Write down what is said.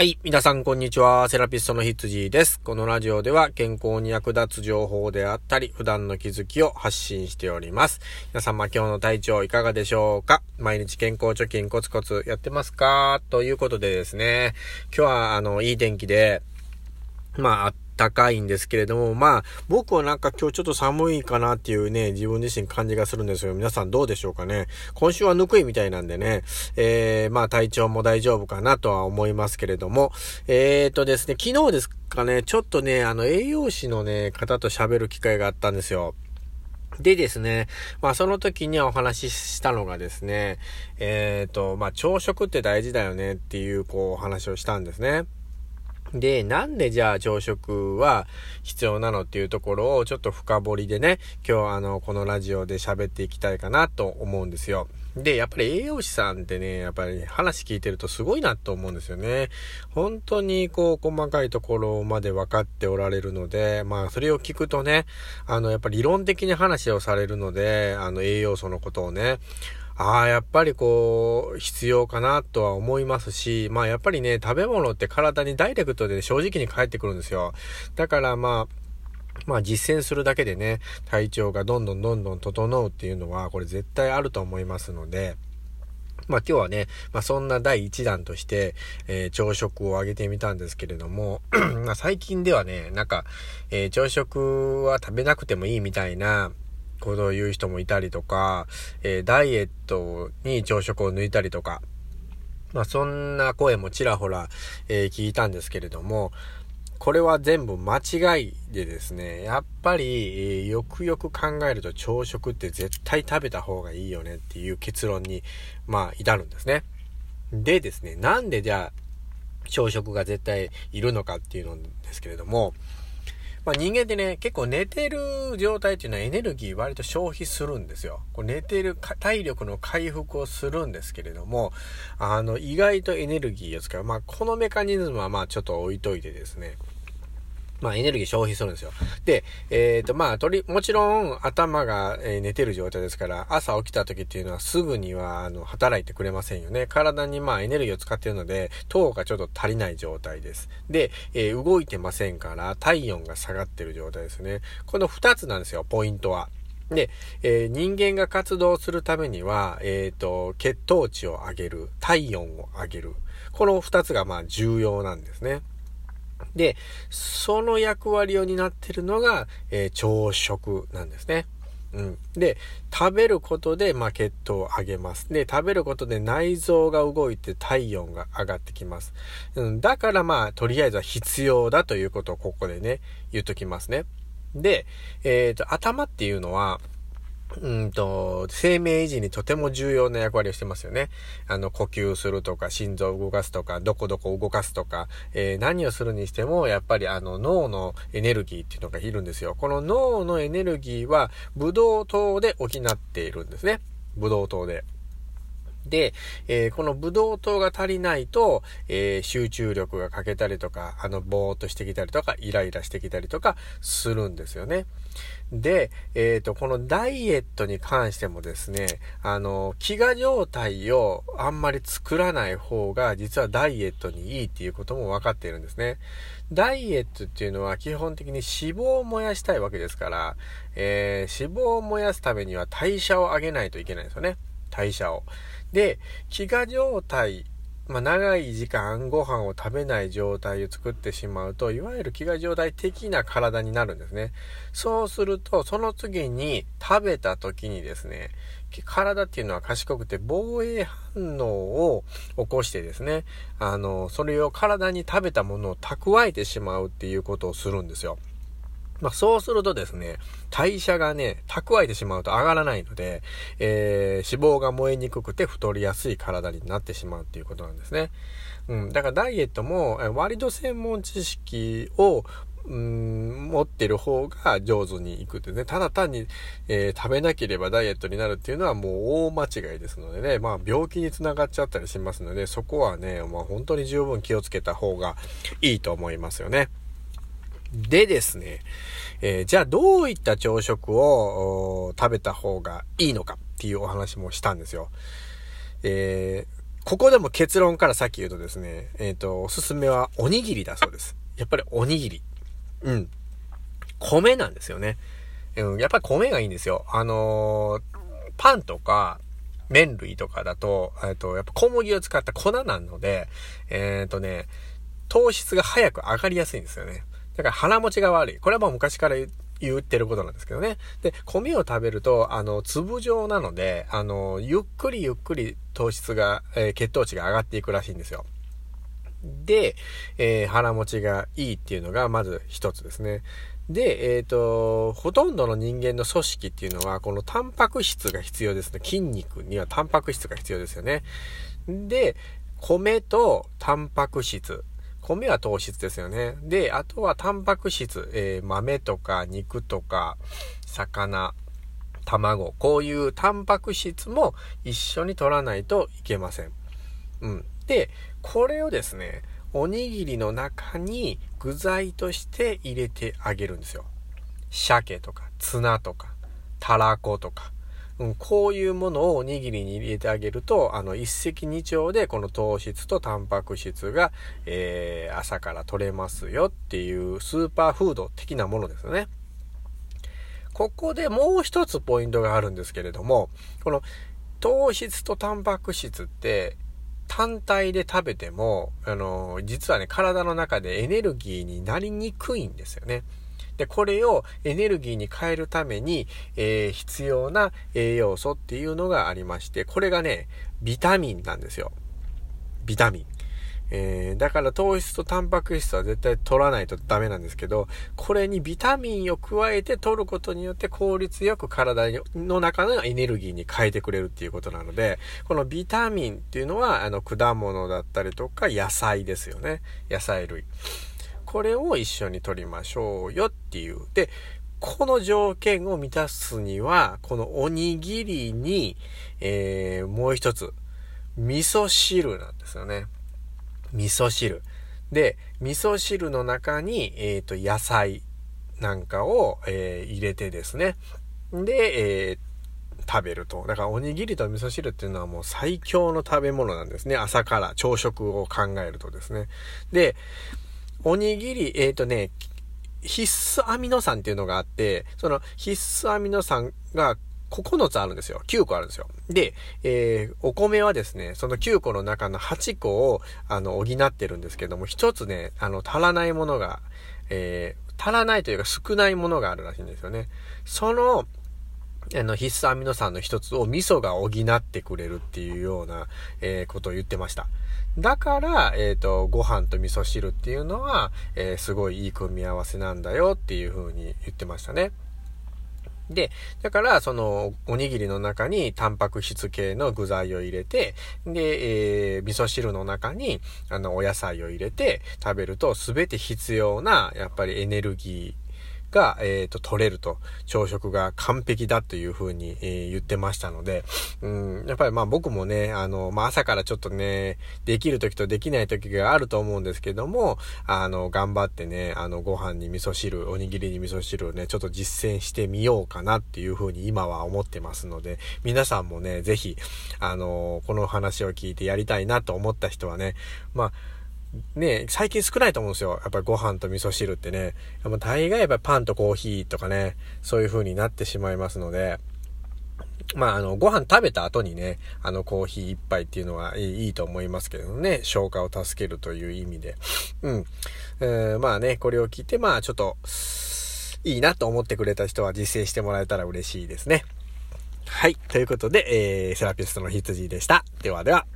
はい。皆さん、こんにちは。セラピストのヒッツジーです。このラジオでは健康に役立つ情報であったり、普段の気づきを発信しております。皆様、今日の体調いかがでしょうか？毎日健康貯金コツコツやってますか？ということでですね、今日は、あの、いい天気で、まあ、高いんですけれども、まあ、僕はなんか今日ちょっと寒いかなっていうね、自分自身感じがするんですよ。皆さんどうでしょうかね。今週はぬくいみたいなんでね、えー、まあ体調も大丈夫かなとは思いますけれども、えーとですね、昨日ですかね、ちょっとね、あの栄養士のね、方と喋る機会があったんですよ。でですね、まあその時にはお話ししたのがですね、えっ、ー、と、まあ朝食って大事だよねっていうこうお話をしたんですね。で、なんでじゃあ朝食は必要なのっていうところをちょっと深掘りでね、今日あの、このラジオで喋っていきたいかなと思うんですよ。で、やっぱり栄養士さんってね、やっぱり話聞いてるとすごいなと思うんですよね。本当にこう、細かいところまで分かっておられるので、まあ、それを聞くとね、あの、やっぱり理論的に話をされるので、あの、栄養素のことをね、ああ、やっぱりこう、必要かなとは思いますし、まあやっぱりね、食べ物って体にダイレクトで正直に返ってくるんですよ。だからまあ、まあ実践するだけでね、体調がどんどんどんどん整うっていうのは、これ絶対あると思いますので、まあ今日はね、まあそんな第1弾として、えー、朝食をあげてみたんですけれども、まあ最近ではね、なんか、えー、朝食は食べなくてもいいみたいな、ことを言う人もいたりとか、えー、ダイエットに朝食を抜いたりとか、まあそんな声もちらほら、えー、聞いたんですけれども、これは全部間違いでですね、やっぱり、えー、よくよく考えると朝食って絶対食べた方がいいよねっていう結論に、まあ至るんですね。でですね、なんでじゃあ朝食が絶対いるのかっていうのですけれども、まあ、人間ってね、結構寝てる状態っていうのはエネルギー割と消費するんですよ。こう寝てる体力の回復をするんですけれども、あの、意外とエネルギーを使う。まあ、このメカニズムはまあちょっと置いといてですね。まあエネルギー消費するんですよ。で、えっ、ー、とまあ、とり、もちろん頭が、え寝てる状態ですから、朝起きた時っていうのはすぐには、あの、働いてくれませんよね。体にまあエネルギーを使ってるので、糖がちょっと足りない状態です。で、えー、動いてませんから、体温が下がってる状態ですね。この二つなんですよ、ポイントは。で、えー、人間が活動するためには、えっ、ー、と、血糖値を上げる、体温を上げる。この二つがまあ重要なんですね。で、その役割を担ってるのが、えー、朝食なんですね。うん。で、食べることで、まあ、血糖を上げます。で、食べることで内臓が動いて体温が上がってきます。うん。だから、まあ、とりあえずは必要だということをここでね、言っときますね。で、えっ、ー、と、頭っていうのは、うんと、生命維持にとても重要な役割をしてますよね。あの、呼吸するとか、心臓を動かすとか、どこどこ動かすとか、えー、何をするにしても、やっぱりあの、脳のエネルギーっていうのがいるんですよ。この脳のエネルギーは、ブドウ糖で補っているんですね。ブドウ糖で。で、えー、このブドウ糖が足りないと、えー、集中力が欠けたりとか、あの、ぼーっとしてきたりとか、イライラしてきたりとかするんですよね。で、えっ、ー、と、このダイエットに関してもですね、あの、飢餓状態をあんまり作らない方が、実はダイエットにいいっていうことも分かっているんですね。ダイエットっていうのは基本的に脂肪を燃やしたいわけですから、えー、脂肪を燃やすためには代謝を上げないといけないんですよね。代謝を。で、飢餓状態、まあ、長い時間ご飯を食べない状態を作ってしまうと、いわゆる飢餓状態的な体になるんですね。そうすると、その次に食べた時にですね、体っていうのは賢くて防衛反応を起こしてですね、あの、それを体に食べたものを蓄えてしまうっていうことをするんですよ。まあ、そうするとですね、代謝がね、蓄えてしまうと上がらないので、えー、脂肪が燃えにくくて太りやすい体になってしまうっていうことなんですね。うん。だからダイエットも、割と専門知識を、うん、持ってる方が上手にいくってね。ただ単に、えー、食べなければダイエットになるっていうのはもう大間違いですのでね。まあ病気につながっちゃったりしますので、そこはね、まあ本当に十分気をつけた方がいいと思いますよね。でですね、えー、じゃあどういった朝食を食べた方がいいのかっていうお話もしたんですよ。えー、ここでも結論からさっき言うとですね、えっ、ー、と、おすすめはおにぎりだそうです。やっぱりおにぎり。うん。米なんですよね。うん、やっぱり米がいいんですよ。あの、パンとか、麺類とかだと、えっ、と、やっぱ小麦を使った粉なので、えっ、とね、糖質が早く上がりやすいんですよね。だから腹持ちが悪い。これはもう昔から言ってることなんですけどね。で、米を食べると、あの、粒状なので、あの、ゆっくりゆっくり糖質が、えー、血糖値が上がっていくらしいんですよ。で、えー、腹持ちがいいっていうのがまず一つですね。で、えっ、ー、と、ほとんどの人間の組織っていうのは、このタンパク質が必要ですね。筋肉にはタンパク質が必要ですよね。で、米とタンパク質。米は糖質ですよね。で、あとはタンパク質。えー、豆とか肉とか、魚、卵。こういうタンパク質も一緒に取らないといけません。うん。で、これをですね、おにぎりの中に具材として入れてあげるんですよ。鮭とか、ツナとか、たらことか、うん、こういうものをおにぎりに入れてあげると、あの、一石二鳥でこの糖質とタンパク質が、えー、朝から取れますよっていうスーパーフード的なものですね。ここでもう一つポイントがあるんですけれども、この糖質とタンパク質って単体で食べても、あの、実はね、体の中でエネルギーになりにくいんですよね。で、これをエネルギーに変えるために、えー、必要な栄養素っていうのがありまして、これがね、ビタミンなんですよ。ビタミン。えー、だから糖質とタンパク質は絶対取らないとダメなんですけど、これにビタミンを加えて取ることによって効率よく体の中のエネルギーに変えてくれるっていうことなので、このビタミンっていうのは、あの、果物だったりとか野菜ですよね。野菜類。これを一緒に取りましょうよっていう。で、この条件を満たすには、このおにぎりに、えー、もう一つ、味噌汁なんですよね。味噌汁。で、味噌汁の中に、えっ、ー、と、野菜なんかを、えー、入れてですね。で、えー、食べると。だからおにぎりと味噌汁っていうのはもう最強の食べ物なんですね。朝から朝食を考えるとですね。で、おにぎり、えっ、ー、とね、必須アミノ酸っていうのがあって、その必須アミノ酸が9つあるんですよ。9個あるんですよ。で、えー、お米はですね、その9個の中の8個を、あの、補ってるんですけども、1つね、あの、足らないものが、えー、足らないというか少ないものがあるらしいんですよね。その、あの、必須アミノ酸の一つを味噌が補ってくれるっていうような、えー、ことを言ってました。だから、えっ、ー、と、ご飯と味噌汁っていうのは、えー、すごいいい組み合わせなんだよっていう風に言ってましたね。で、だから、その、おにぎりの中にタンパク質系の具材を入れて、で、えー、味噌汁の中に、あの、お野菜を入れて食べると、すべて必要な、やっぱりエネルギー、が、えっ、ー、と、取れると、朝食が完璧だというふうに、えー、言ってましたので、うん、やっぱりまあ僕もね、あの、まあ朝からちょっとね、できる時とできない時があると思うんですけども、あの、頑張ってね、あの、ご飯に味噌汁、おにぎりに味噌汁をね、ちょっと実践してみようかなっていうふうに今は思ってますので、皆さんもね、ぜひ、あの、この話を聞いてやりたいなと思った人はね、まあ、ね、最近少ないと思うんですよ。やっぱりご飯と味噌汁ってね。やっぱ大概やっぱパンとコーヒーとかね、そういう風になってしまいますので、まあ、あの、ご飯食べた後にね、あの、コーヒー一杯っていうのはいいと思いますけどね、消化を助けるという意味で。うん。えー、まあね、これを聞いて、まあ、ちょっと、いいなと思ってくれた人は実践してもらえたら嬉しいですね。はい。ということで、えー、セラピストの羊でした。ではでは。